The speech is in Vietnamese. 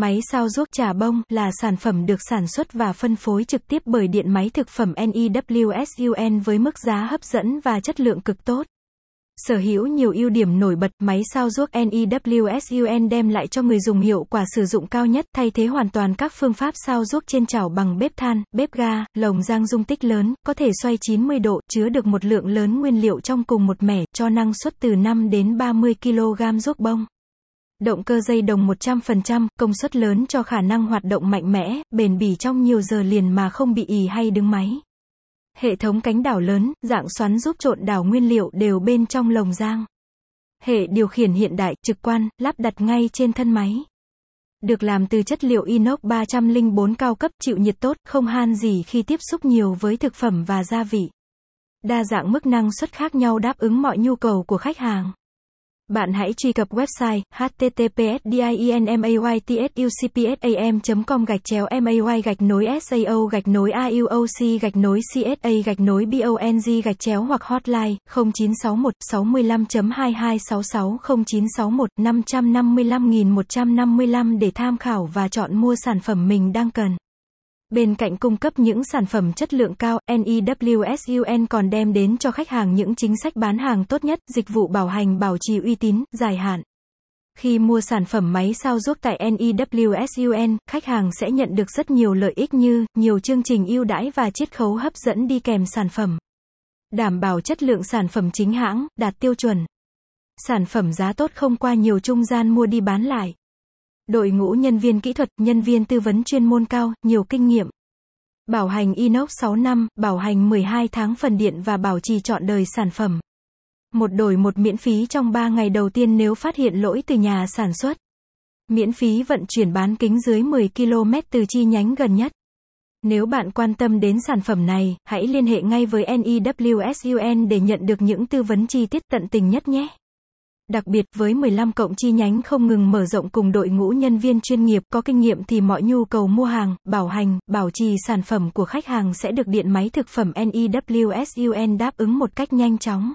Máy sao ruốc trà bông là sản phẩm được sản xuất và phân phối trực tiếp bởi điện máy thực phẩm NEWSUN với mức giá hấp dẫn và chất lượng cực tốt. Sở hữu nhiều ưu điểm nổi bật, máy sao ruốc NEWSUN đem lại cho người dùng hiệu quả sử dụng cao nhất, thay thế hoàn toàn các phương pháp sao ruốc trên chảo bằng bếp than, bếp ga, lồng rang dung tích lớn, có thể xoay 90 độ, chứa được một lượng lớn nguyên liệu trong cùng một mẻ, cho năng suất từ 5 đến 30 kg ruốc bông. Động cơ dây đồng 100%, công suất lớn cho khả năng hoạt động mạnh mẽ, bền bỉ trong nhiều giờ liền mà không bị ì hay đứng máy. Hệ thống cánh đảo lớn, dạng xoắn giúp trộn đảo nguyên liệu đều bên trong lồng giang. Hệ điều khiển hiện đại, trực quan, lắp đặt ngay trên thân máy. Được làm từ chất liệu inox 304 cao cấp, chịu nhiệt tốt, không han gì khi tiếp xúc nhiều với thực phẩm và gia vị. Đa dạng mức năng suất khác nhau đáp ứng mọi nhu cầu của khách hàng. Bạn hãy truy cập website https://dinmaytsucpsam.com gạch chéo may gạch nối sao gạch nối auoc gạch nối csa gạch nối bong gạch chéo hoặc hotline 0961 65.2266 0961 555.155 để tham khảo và chọn mua sản phẩm mình đang cần. Bên cạnh cung cấp những sản phẩm chất lượng cao, NEWSUN còn đem đến cho khách hàng những chính sách bán hàng tốt nhất, dịch vụ bảo hành bảo trì uy tín, dài hạn. Khi mua sản phẩm máy sao ruốc tại NEWSUN, khách hàng sẽ nhận được rất nhiều lợi ích như nhiều chương trình ưu đãi và chiết khấu hấp dẫn đi kèm sản phẩm. Đảm bảo chất lượng sản phẩm chính hãng, đạt tiêu chuẩn. Sản phẩm giá tốt không qua nhiều trung gian mua đi bán lại. Đội ngũ nhân viên kỹ thuật, nhân viên tư vấn chuyên môn cao, nhiều kinh nghiệm. Bảo hành inox 6 năm, bảo hành 12 tháng phần điện và bảo trì trọn đời sản phẩm. Một đổi một miễn phí trong 3 ngày đầu tiên nếu phát hiện lỗi từ nhà sản xuất. Miễn phí vận chuyển bán kính dưới 10 km từ chi nhánh gần nhất. Nếu bạn quan tâm đến sản phẩm này, hãy liên hệ ngay với NEWSUN để nhận được những tư vấn chi tiết tận tình nhất nhé. Đặc biệt, với 15 cộng chi nhánh không ngừng mở rộng cùng đội ngũ nhân viên chuyên nghiệp có kinh nghiệm thì mọi nhu cầu mua hàng, bảo hành, bảo trì sản phẩm của khách hàng sẽ được điện máy thực phẩm NEWSUN đáp ứng một cách nhanh chóng.